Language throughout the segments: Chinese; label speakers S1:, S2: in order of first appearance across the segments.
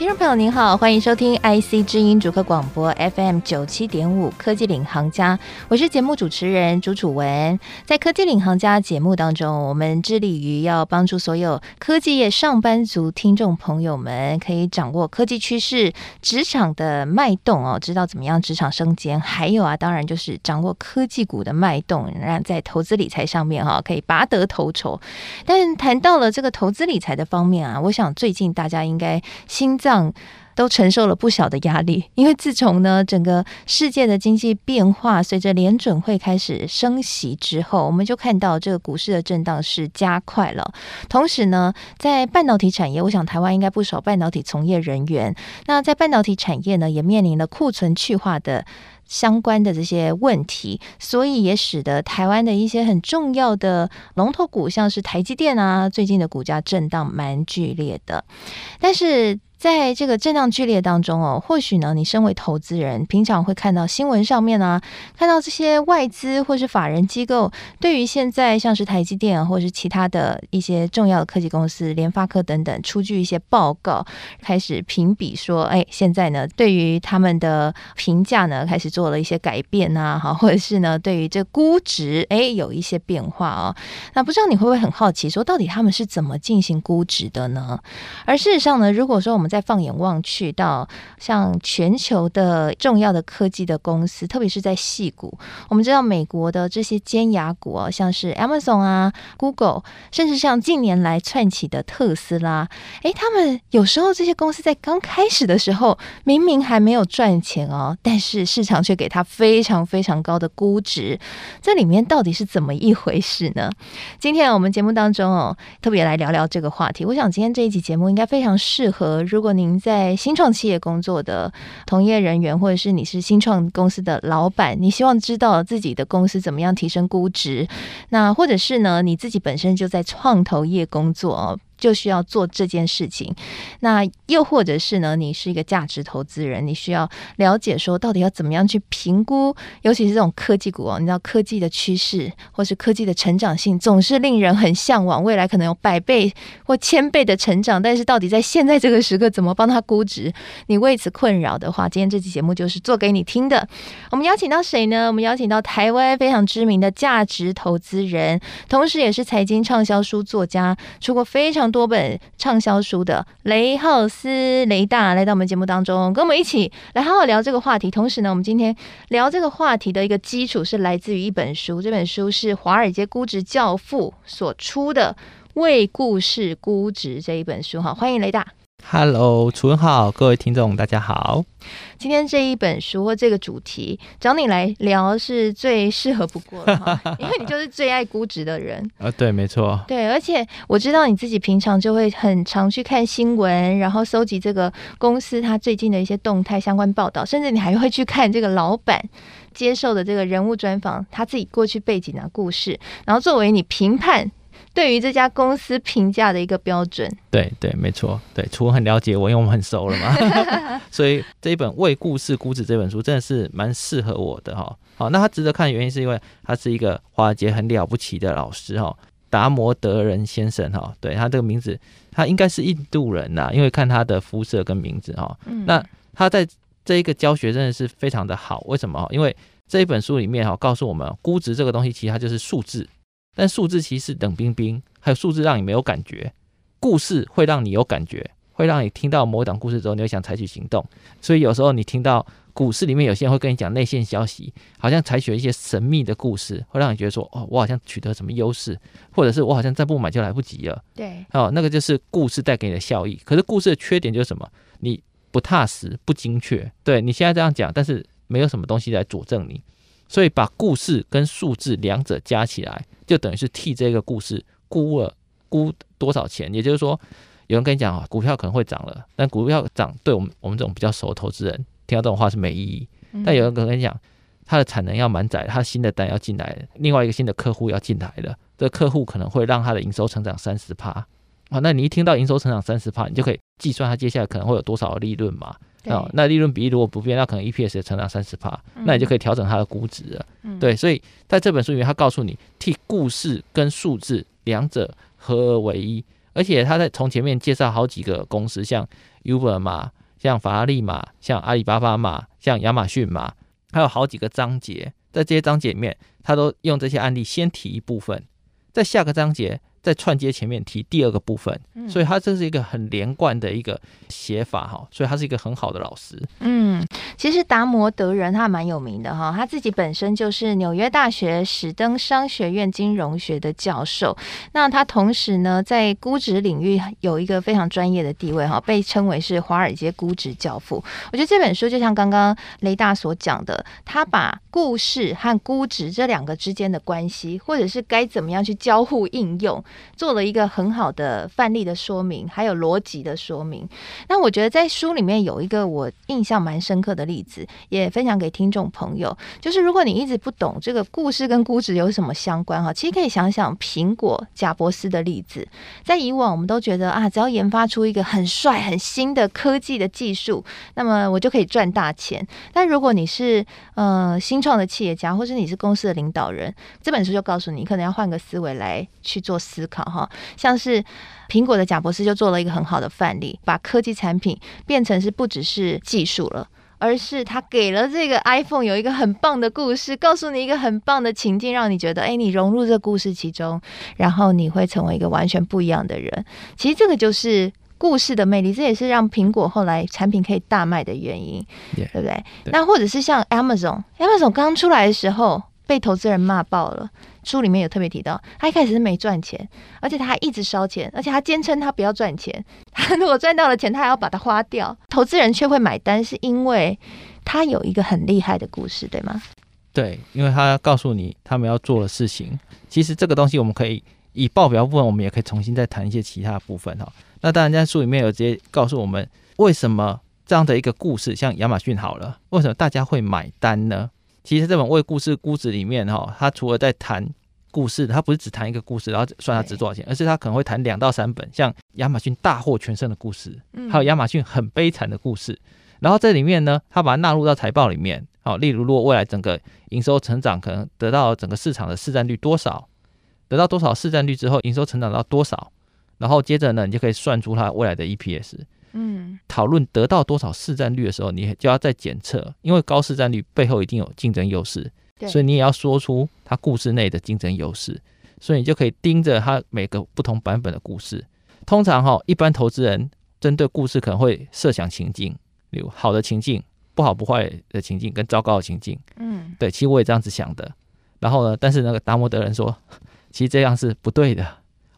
S1: 听众朋友您好，欢迎收听 IC 之音主客广播 FM 九七点五科技领航家，我是节目主持人朱楚文。在科技领航家节目当中，我们致力于要帮助所有科技业上班族听众朋友们，可以掌握科技趋势、职场的脉动哦，知道怎么样职场升迁，还有啊，当然就是掌握科技股的脉动，让在投资理财上面哈可以拔得头筹。但谈到了这个投资理财的方面啊，我想最近大家应该心脏。上都承受了不小的压力，因为自从呢整个世界的经济变化，随着联准会开始升息之后，我们就看到这个股市的震荡是加快了。同时呢，在半导体产业，我想台湾应该不少半导体从业人员，那在半导体产业呢，也面临了库存去化的相关的这些问题，所以也使得台湾的一些很重要的龙头股，像是台积电啊，最近的股价震荡蛮剧烈的，但是。在这个震荡剧烈当中哦，或许呢，你身为投资人，平常会看到新闻上面啊，看到这些外资或是法人机构对于现在像是台积电或是其他的一些重要的科技公司，联发科等等出具一些报告，开始评比说，哎，现在呢，对于他们的评价呢，开始做了一些改变啊，哈，或者是呢，对于这估值，哎，有一些变化哦。那不知道你会不会很好奇，说到底他们是怎么进行估值的呢？而事实上呢，如果说我们再放眼望去，到像全球的重要的科技的公司，特别是在矽谷，我们知道美国的这些尖牙股哦，像是 Amazon 啊、Google，甚至像近年来窜起的特斯拉，诶，他们有时候这些公司在刚开始的时候，明明还没有赚钱哦，但是市场却给他非常非常高的估值，这里面到底是怎么一回事呢？今天我们节目当中哦，特别来聊聊这个话题。我想今天这一集节目应该非常适合，如如果您在新创企业工作的同业人员，或者是你是新创公司的老板，你希望知道自己的公司怎么样提升估值，那或者是呢，你自己本身就在创投业工作就需要做这件事情，那又或者是呢，你是一个价值投资人，你需要了解说到底要怎么样去评估，尤其是这种科技股哦，你知道科技的趋势或是科技的成长性，总是令人很向往，未来可能有百倍或千倍的成长，但是到底在现在这个时刻怎么帮他估值？你为此困扰的话，今天这期节目就是做给你听的。我们邀请到谁呢？我们邀请到台湾非常知名的价值投资人，同时也是财经畅销书作家，出过非常多本畅销书的雷浩斯雷大来到我们节目当中，跟我们一起来好好聊这个话题。同时呢，我们今天聊这个话题的一个基础是来自于一本书，这本书是华尔街估值教父所出的《为故事估值》这一本书。哈，欢迎雷大。
S2: Hello，楚文好，各位听众大家好。
S1: 今天这一本书或这个主题找你来聊是最适合不过的哈，因为你就是最爱估值的人
S2: 啊。对，没错。
S1: 对，而且我知道你自己平常就会很常去看新闻，然后搜集这个公司它最近的一些动态相关报道，甚至你还会去看这个老板接受的这个人物专访，他自己过去背景啊故事，然后作为你评判。对于这家公司评价的一个标准，
S2: 对对，没错，对，楚文很了解我，因为我们很熟了嘛，所以这一本《为故事估值》这本书真的是蛮适合我的哈。好，那他值得看的原因是因为他是一个华尔街很了不起的老师哈，达摩德人先生哈，对他这个名字，他应该是印度人呐，因为看他的肤色跟名字哈。那他在这一个教学真的是非常的好，为什么？因为这一本书里面哈，告诉我们估值这个东西其实它就是数字。但数字其实是冷冰冰，还有数字让你没有感觉，故事会让你有感觉，会让你听到某一档故事之后，你会想采取行动。所以有时候你听到股市里面有些人会跟你讲内线消息，好像采取一些神秘的故事，会让你觉得说，哦，我好像取得什么优势，或者是我好像再不买就来不及了。
S1: 对，
S2: 哦，那个就是故事带给你的效益。可是故事的缺点就是什么？你不踏实、不精确。对，你现在这样讲，但是没有什么东西来佐证你。所以把故事跟数字两者加起来，就等于是替这个故事估了估多少钱。也就是说，有人跟你讲啊，股票可能会涨了，但股票涨对我们我们这种比较熟的投资人听到这种话是没意义。但有人跟你讲，他的产能要满载，他新的单要进来，另外一个新的客户要进来了，这个客户可能会让他的营收成长三十趴。啊，那你一听到营收成长三十趴，你就可以计算他接下来可能会有多少的利润嘛？哦，那利润比例如果不变，那可能 EPS 也成长三十趴，那你就可以调整它的估值了。嗯、对，所以在这本书里面，他告诉你替故事跟数字两者合而为一，而且他在从前面介绍好几个公司，像 Uber 嘛，像法拉利嘛，像阿里巴巴嘛，像亚马逊嘛，还有好几个章节，在这些章节里面，他都用这些案例先提一部分，在下个章节。在串接前面提第二个部分，所以他这是一个很连贯的一个写法哈，所以他是一个很好的老师。
S1: 嗯，其实达摩德人他蛮有名的哈，他自己本身就是纽约大学史登商学院金融学的教授。那他同时呢，在估值领域有一个非常专业的地位哈，被称为是华尔街估值教父。我觉得这本书就像刚刚雷大所讲的，他把故事和估值这两个之间的关系，或者是该怎么样去交互应用。做了一个很好的范例的说明，还有逻辑的说明。那我觉得在书里面有一个我印象蛮深刻的例子，也分享给听众朋友。就是如果你一直不懂这个故事跟估值有什么相关哈，其实可以想想苹果贾伯斯的例子。在以往我们都觉得啊，只要研发出一个很帅很新的科技的技术，那么我就可以赚大钱。但如果你是呃新创的企业家，或是你是公司的领导人，这本书就告诉你，你可能要换个思维来去做思考哈，像是苹果的贾博士就做了一个很好的范例，把科技产品变成是不只是技术了，而是他给了这个 iPhone 有一个很棒的故事，告诉你一个很棒的情境，让你觉得，哎，你融入这个故事其中，然后你会成为一个完全不一样的人。其实这个就是故事的魅力，这也是让苹果后来产品可以大卖的原因，yeah, 对不对？对。那或者是像 Amazon，Amazon 刚出来的时候被投资人骂爆了。书里面有特别提到，他一开始是没赚钱，而且他还一直烧钱，而且他坚称他不要赚钱。他如果赚到了钱，他还要把它花掉。投资人却会买单，是因为他有一个很厉害的故事，对吗？
S2: 对，因为他告诉你他们要做的事情。其实这个东西我们可以以报表部分，我们也可以重新再谈一些其他的部分哈。那当然，在书里面有直接告诉我们，为什么这样的一个故事，像亚马逊好了，为什么大家会买单呢？其实这本《为故事估值》里面哈，他除了在谈故事，他不是只谈一个故事，然后算它值多少钱，而是他可能会谈两到三本，像亚马逊大获全胜的故事，还有亚马逊很悲惨的故事。然后这里面呢，他把它纳入到财报里面。好，例如如果未来整个营收成长可能得到整个市场的市占率多少，得到多少市占率之后，营收成长到多少，然后接着呢，你就可以算出它未来的 EPS。嗯，讨论得到多少市占率的时候，你就要再检测，因为高市占率背后一定有竞争优势。所以你也要说出它故事内的竞争优势，所以你就可以盯着它每个不同版本的故事。通常哈，一般投资人针对故事可能会设想情境，例如好的情境、不好不坏的情境跟糟糕的情境。嗯，对，其实我也这样子想的。然后呢，但是那个达摩德人说，其实这样是不对的。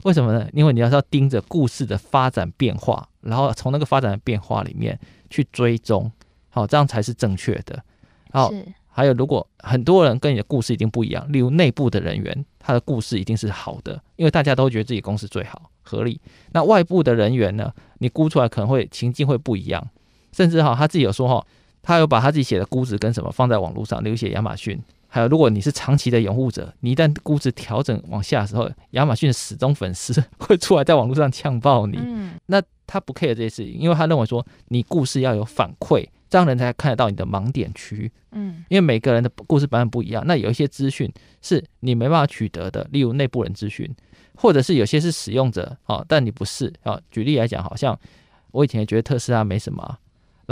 S2: 为什么呢？因为你要是要盯着故事的发展变化，然后从那个发展的变化里面去追踪，好，这样才是正确的。好。还有，如果很多人跟你的故事一定不一样，例如内部的人员，他的故事一定是好的，因为大家都觉得自己公司最好，合理。那外部的人员呢，你估出来可能会情境会不一样，甚至哈，他自己有说哈，他有把他自己写的估值跟什么放在网络上，例如写亚马逊。还有，如果你是长期的拥护者，你一旦估值调整往下的时候，亚马逊的死忠粉丝会出来在网络上呛爆你。嗯，那他不 care 这些事情，因为他认为说你故事要有反馈。这样人才看得到你的盲点区，嗯，因为每个人的故事版本不一样，那有一些资讯是你没办法取得的，例如内部人资讯，或者是有些是使用者，哦，但你不是，哦，举例来讲，好像我以前也觉得特斯拉没什么，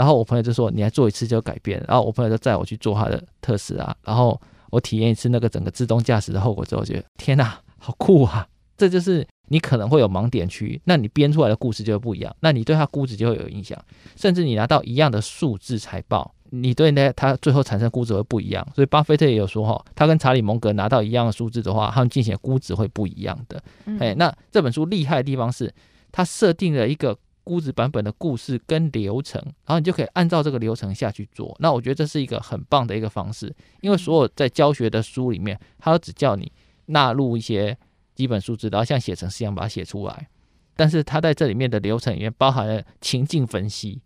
S2: 然后我朋友就说你来做一次就改变，然后我朋友就载我去做他的特斯拉，然后我体验一次那个整个自动驾驶的后果之后，觉得天哪，好酷啊！这就是。你可能会有盲点区，那你编出来的故事就会不一样，那你对他估值就会有影响，甚至你拿到一样的数字财报，你对那他最后产生估值会不一样。所以巴菲特也有说哈，他跟查理蒙格拿到一样的数字的话，他们进行估值会不一样的。哎、嗯，那这本书厉害的地方是，它设定了一个估值版本的故事跟流程，然后你就可以按照这个流程下去做。那我觉得这是一个很棒的一个方式，因为所有在教学的书里面，它都只叫你纳入一些。基本数字，然后像写程式一样把它写出来，但是它在这里面的流程里面包含了情境分析，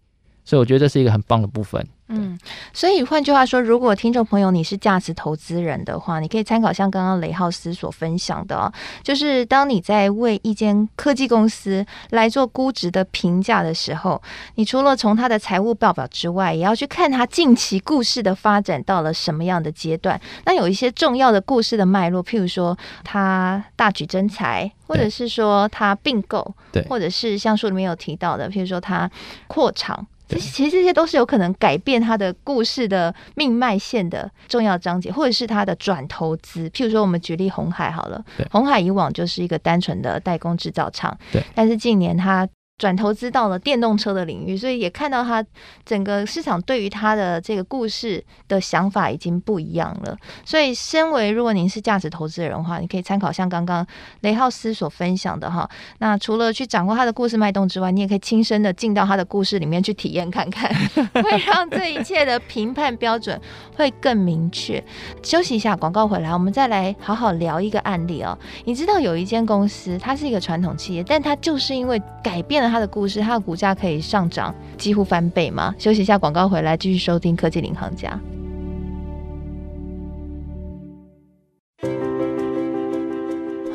S2: 所以我觉得这是一个很棒的部分。
S1: 嗯，所以换句话说，如果听众朋友你是价值投资人的话，你可以参考像刚刚雷浩斯所分享的，哦就是当你在为一间科技公司来做估值的评价的时候，你除了从它的财务报表之外，也要去看它近期故事的发展到了什么样的阶段。那有一些重要的故事的脉络，譬如说它大举增财，或者是说它并购，对，或者是像书里面有提到的，譬如说它扩厂。其实，其实这些都是有可能改变他的故事的命脉线的重要章节，或者是他的转投资。譬如说，我们举例红海好了，红海以往就是一个单纯的代工制造厂，对，但是近年它。转投资到了电动车的领域，所以也看到他整个市场对于他的这个故事的想法已经不一样了。所以，身为如果您是价值投资人的话，你可以参考像刚刚雷浩斯所分享的哈。那除了去掌握他的故事脉动之外，你也可以亲身的进到他的故事里面去体验看看，会让这一切的评判标准会更明确。休息一下，广告回来，我们再来好好聊一个案例哦。你知道有一间公司，它是一个传统企业，但它就是因为改变了。他的故事，他的股价可以上涨几乎翻倍吗？休息一下，广告回来继续收听科技领航家。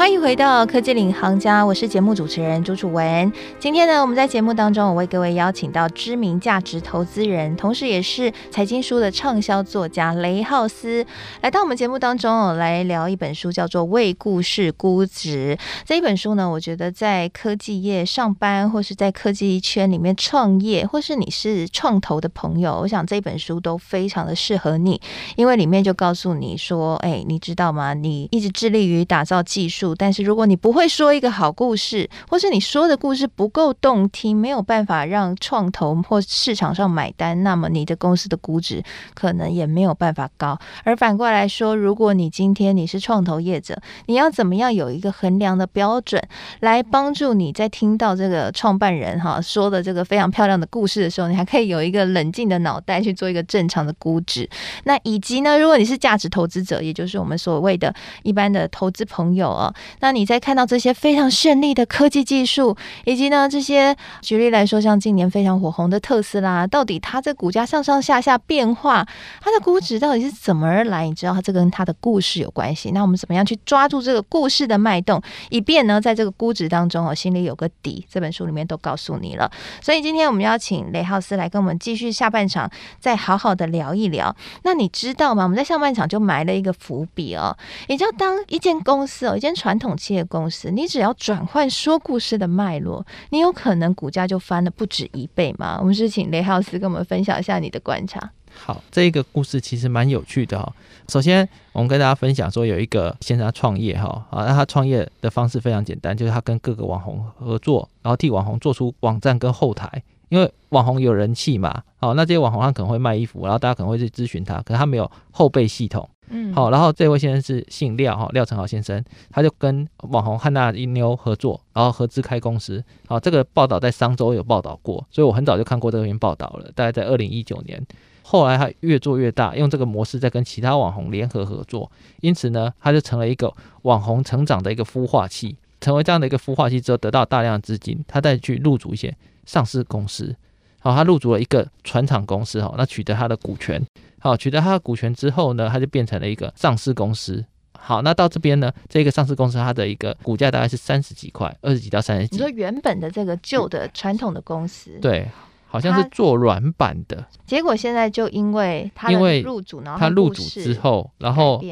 S1: 欢迎回到科技领航家，我是节目主持人朱楚文。今天呢，我们在节目当中，我为各位邀请到知名价值投资人，同时也是财经书的畅销作家雷浩斯，来到我们节目当中哦，来聊一本书，叫做《为故事估值》。这一本书呢，我觉得在科技业上班，或是在科技圈里面创业，或是你是创投的朋友，我想这本书都非常的适合你，因为里面就告诉你说，哎，你知道吗？你一直致力于打造技术。但是如果你不会说一个好故事，或是你说的故事不够动听，没有办法让创投或市场上买单，那么你的公司的估值可能也没有办法高。而反过来说，如果你今天你是创投业者，你要怎么样有一个衡量的标准，来帮助你在听到这个创办人哈说的这个非常漂亮的故事的时候，你还可以有一个冷静的脑袋去做一个正常的估值。那以及呢，如果你是价值投资者，也就是我们所谓的一般的投资朋友啊。那你在看到这些非常绚丽的科技技术，以及呢这些举例来说，像今年非常火红的特斯拉，到底它这股价上上下下变化，它的估值到底是怎么而来？你知道它这跟它的故事有关系。那我们怎么样去抓住这个故事的脉动，以便呢在这个估值当中哦，心里有个底？这本书里面都告诉你了。所以今天我们邀请雷浩斯来跟我们继续下半场，再好好的聊一聊。那你知道吗？我们在上半场就埋了一个伏笔哦，也就当一间公司哦，一间传传统企业公司，你只要转换说故事的脉络，你有可能股价就翻了不止一倍吗？我们是请雷浩斯跟我们分享一下你的观察。
S2: 好，这一个故事其实蛮有趣的哈。首先，我们跟大家分享说，有一个先生他创业哈，啊，那他创业的方式非常简单，就是他跟各个网红合作，然后替网红做出网站跟后台，因为网红有人气嘛，好，那这些网红他可能会卖衣服，然后大家可能会去咨询他，可是他没有后备系统。嗯，好，然后这位先生是姓廖哈，廖成豪先生，他就跟网红汉娜一妞合作，然后合资开公司。好，这个报道在商周有报道过，所以我很早就看过这篇报道了，大概在二零一九年。后来他越做越大，用这个模式在跟其他网红联合合作，因此呢，他就成了一个网红成长的一个孵化器。成为这样的一个孵化器之后，得到大量的资金，他再去入主一些上市公司。好，他入主了一个船厂公司，哈，那取得他的股权。好，取得它的股权之后呢，它就变成了一个上市公司。好，那到这边呢，这个上市公司它的一个股价大概是三十几块，二十几到三十几。
S1: 你说原本的这个旧的传统的公司，
S2: 对，好像是做软板的。
S1: 结果现在就因为他入主，然后
S2: 他入主之后，然后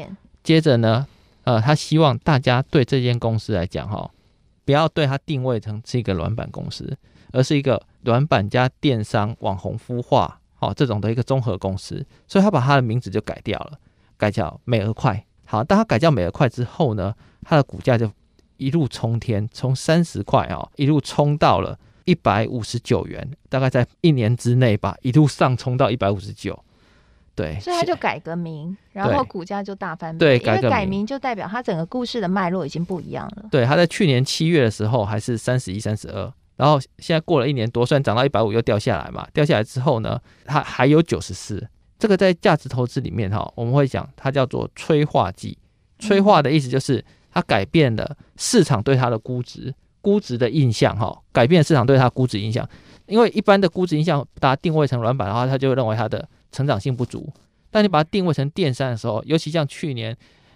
S2: 接着呢，呃，他希望大家对这间公司来讲，哈，不要对它定位成是一个软板公司，而是一个软板加电商网红孵化。好，这种的一个综合公司，所以他把他的名字就改掉了，改叫美而快。好，当他改叫美而快之后呢，他的股价就一路冲天，从三十块哦，一路冲到了一百五十九元，大概在一年之内吧，一路上冲到一百五十九。对，
S1: 所以他就改个名，然后股价就大翻倍。对，因为改名就代表他整个故事的脉络已经不一样了。
S2: 对，他在去年七月的时候还是三十一、三十二。然后现在过了一年多，虽然涨到一百五又掉下来嘛，掉下来之后呢，它还有九十四。这个在价值投资里面哈，我们会讲它叫做催化剂。催化的意思就是它改变了市场对它的估值、估值的印象哈，改变市场对它估值印象。因为一般的估值印象，大家定位成软板的话，他就会认为它的成长性不足。但你把它定位成电商的时候，尤其像去年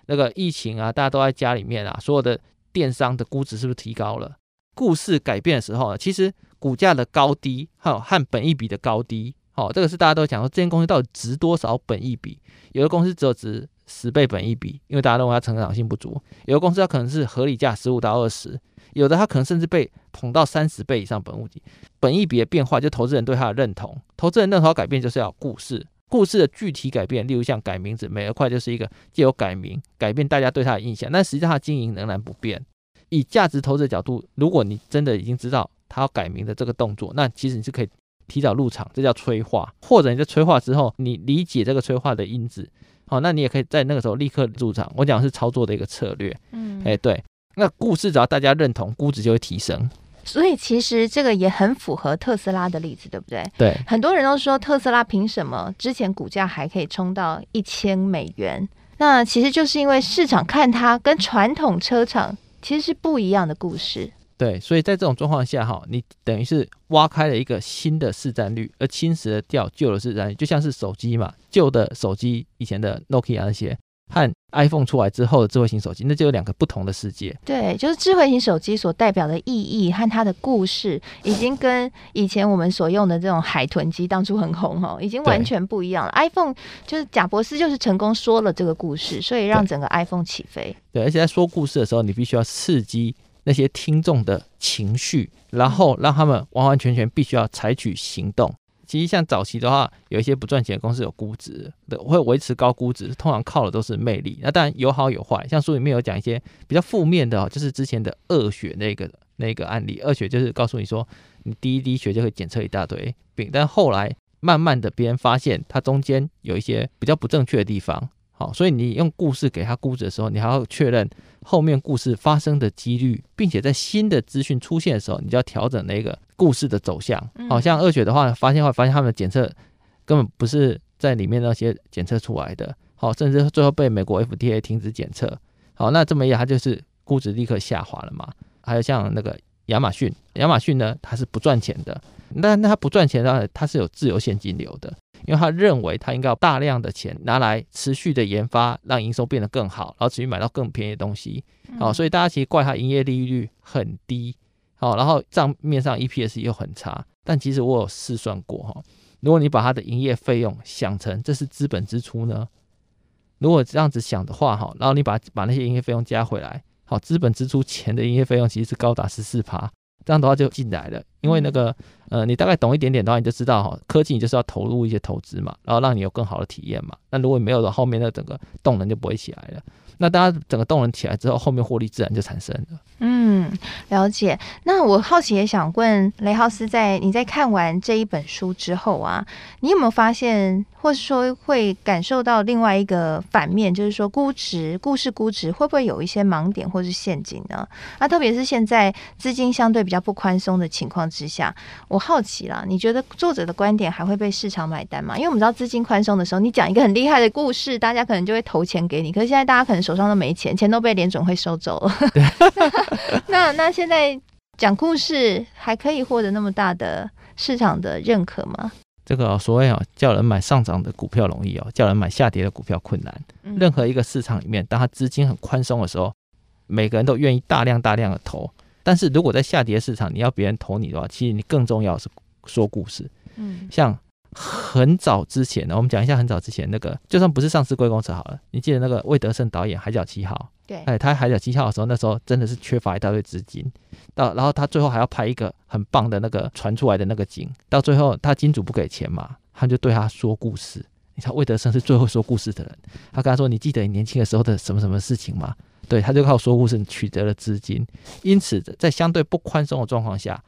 S2: 那个疫情啊，大家都在家里面啊，所有的电商的估值是不是提高了？故事改变的时候呢，其实股价的高低，还有和本益比的高低，好，这个是大家都讲说这间公司到底值多少本益比？有的公司只有值十倍本益比，因为大家认为它成长性不足；有的公司它可能是合理价十五到二十，有的它可能甚至被捧到三十倍以上本物比。本益比的变化，就投资人对它的认同，投资人认同改变就是要故事。故事的具体改变，例如像改名字，美而快就是一个借由改名改变大家对它的印象，但实际上它经营仍然不变。以价值投资的角度，如果你真的已经知道它要改名的这个动作，那其实你是可以提早入场，这叫催化。或者你在催化之后，你理解这个催化的因子，好，那你也可以在那个时候立刻入场。我讲的是操作的一个策略，嗯，哎，对，那故事只要大家认同，估值就会提升。
S1: 所以其实这个也很符合特斯拉的例子，对不对？
S2: 对，
S1: 很多人都说特斯拉凭什么之前股价还可以冲到一千美元？那其实就是因为市场看它跟传统车厂其实是不一样的故事。
S2: 对，所以在这种状况下，哈，你等于是挖开了一个新的市占率，而侵蚀掉旧的市占率，就像是手机嘛，旧的手机以前的 Nokia 那些。和 iPhone 出来之后的智慧型手机，那就有两个不同的世界。
S1: 对，就是智慧型手机所代表的意义和它的故事，已经跟以前我们所用的这种海豚机当初很红哦，已经完全不一样了。iPhone 就是贾博士就是成功说了这个故事，所以让整个 iPhone 起飞。
S2: 对，对，而且在说故事的时候，你必须要刺激那些听众的情绪，然后让他们完完全全必须要采取行动。其实像早期的话，有一些不赚钱的公司有估值的，会维持高估值，通常靠的都是魅力。那当然有好有坏，像书里面有讲一些比较负面的，就是之前的二血那个那个案例。二血就是告诉你说，你滴一滴血就会检测一大堆病，但后来慢慢的别人发现它中间有一些比较不正确的地方。好，所以你用故事给他估值的时候，你还要确认后面故事发生的几率，并且在新的资讯出现的时候，你就要调整那个故事的走向。好像二血的话，发现会发现他们的检测根本不是在里面那些检测出来的，好，甚至最后被美国 FDA 停止检测。好，那这么一来，它就是估值立刻下滑了嘛。还有像那个亚马逊，亚马逊呢，它是不赚钱的，那那它不赚钱的话，它是有自由现金流的。因为他认为他应该有大量的钱拿来持续的研发，让营收变得更好，然后持续买到更便宜的东西。好，所以大家其实怪他营业利率很低，好，然后账面上 EPS 又很差。但其实我有试算过哈，如果你把他的营业费用想成这是资本支出呢，如果这样子想的话哈，然后你把把那些营业费用加回来，好，资本支出前的营业费用其实是高达十四趴。这样的话就进来了，因为那个呃，你大概懂一点点的话，你就知道哈，科技你就是要投入一些投资嘛，然后让你有更好的体验嘛。那如果没有的，后面那整个动能就不会起来了。那大家整个动能起来之后，后面获利自然就产生了。
S1: 嗯，了解。那我好奇也想问雷浩斯在，在你在看完这一本书之后啊，你有没有发现，或是说会感受到另外一个反面，就是说估值、故事估值会不会有一些盲点或是陷阱呢？啊，特别是现在资金相对比较不宽松的情况之下，我好奇啦，你觉得作者的观点还会被市场买单吗？因为我们知道资金宽松的时候，你讲一个很厉害的故事，大家可能就会投钱给你。可是现在大家可能手上都没钱，钱都被联总会收走了。那那现在讲故事还可以获得那么大的市场的认可吗？
S2: 这个所谓啊，叫人买上涨的股票容易哦，叫人买下跌的股票困难。任何一个市场里面，当它资金很宽松的时候，每个人都愿意大量大量的投。但是如果在下跌市场，你要别人投你的话，其实你更重要的是说故事。嗯，像。很早之前呢，我们讲一下很早之前那个，就算不是上市贵公司好了，你记得那个魏德圣导演《海角七号》？对，哎，他《海角七号》的时候，那时候真的是缺乏一大堆资金，到然后他最后还要拍一个很棒的那个传出来的那个景，到最后他金主不给钱嘛，他就对他说故事。你知道魏德圣是最会说故事的人，他跟他说：“你记得你年轻的时候的什么什么事情吗？”对，他就靠说故事取得了资金。因此，在相对不宽松的状况下，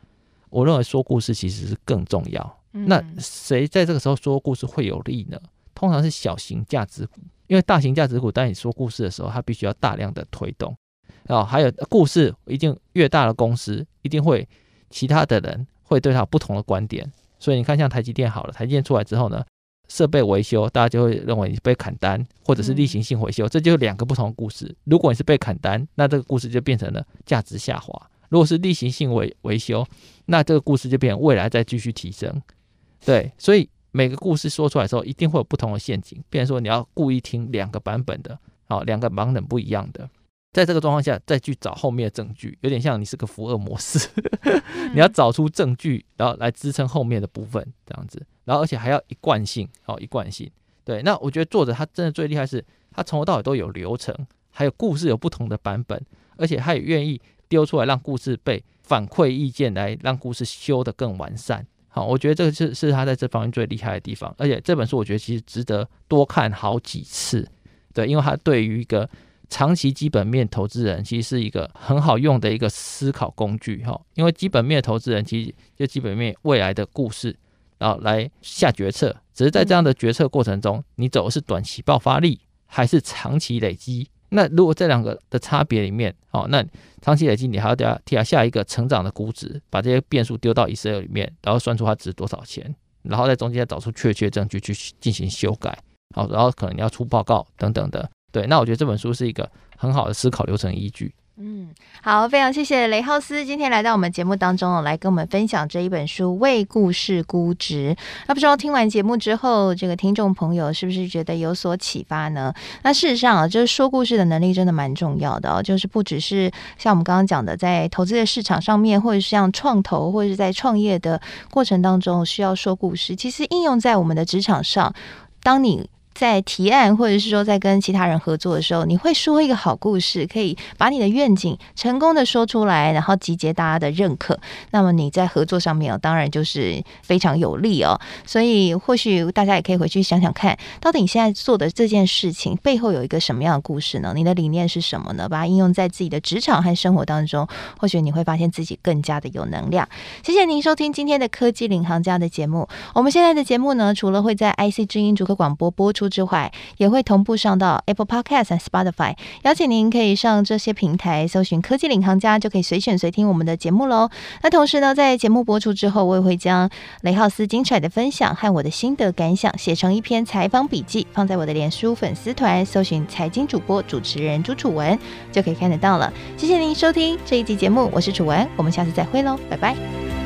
S2: 我认为说故事其实是更重要。那谁在这个时候说故事会有利呢？通常是小型价值股，因为大型价值股，当你说故事的时候，它必须要大量的推动。然后还有故事，一定越大的公司，一定会其他的人会对它有不同的观点。所以你看，像台积电好了，台积电出来之后呢，设备维修，大家就会认为你被砍单，或者是例行性维修，这就是两个不同的故事。如果你是被砍单，那这个故事就变成了价值下滑；如果是例行性维维修，那这个故事就变成未来再继续提升。对，所以每个故事说出来的时候，一定会有不同的陷阱，变成说你要故意听两个版本的，好，两个版本不一样的，在这个状况下再去找后面的证据，有点像你是个福尔摩斯，你要找出证据，然后来支撑后面的部分，这样子，然后而且还要一贯性，好，一贯性。对，那我觉得作者他真的最厉害是，他从头到尾都有流程，还有故事有不同的版本，而且他也愿意丢出来让故事被反馈意见，来让故事修得更完善。好，我觉得这个是是他在这方面最厉害的地方，而且这本书我觉得其实值得多看好几次，对，因为他对于一个长期基本面投资人，其实是一个很好用的一个思考工具哈。因为基本面投资人其实就基本面未来的故事，然后来下决策，只是在这样的决策过程中，你走的是短期爆发力还是长期累积？那如果这两个的差别里面，哦，那长期累积你还要给他替他下一个成长的估值，把这些变数丢到 Excel 里面，然后算出它值多少钱，然后在中间找出确切证据去进行修改，好，然后可能你要出报告等等的，对，那我觉得这本书是一个很好的思考流程依据。
S1: 嗯，好，非常谢谢雷浩斯今天来到我们节目当中，来跟我们分享这一本书《为故事估值》。那不知道听完节目之后，这个听众朋友是不是觉得有所启发呢？那事实上啊，就是说故事的能力真的蛮重要的哦，就是不只是像我们刚刚讲的，在投资的市场上面，或者是像创投，或者是在创业的过程当中需要说故事，其实应用在我们的职场上，当你。在提案，或者是说在跟其他人合作的时候，你会说一个好故事，可以把你的愿景成功的说出来，然后集结大家的认可。那么你在合作上面哦，当然就是非常有利哦。所以或许大家也可以回去想想看，到底你现在做的这件事情背后有一个什么样的故事呢？你的理念是什么呢？把它应用在自己的职场和生活当中，或许你会发现自己更加的有能量。谢谢您收听今天的科技领航家的节目。我们现在的节目呢，除了会在 IC 之音主客广播播出。之外，也会同步上到 Apple Podcast 和 Spotify。邀请您可以上这些平台搜寻“科技领航家”，就可以随选随听我们的节目喽。那同时呢，在节目播出之后，我也会将雷浩斯精彩的分享和我的心得感想写成一篇采访笔记，放在我的脸书粉丝团，搜寻“财经主播主持人朱楚文”，就可以看得到了。谢谢您收听这一集节目，我是楚文，我们下次再会喽，拜拜。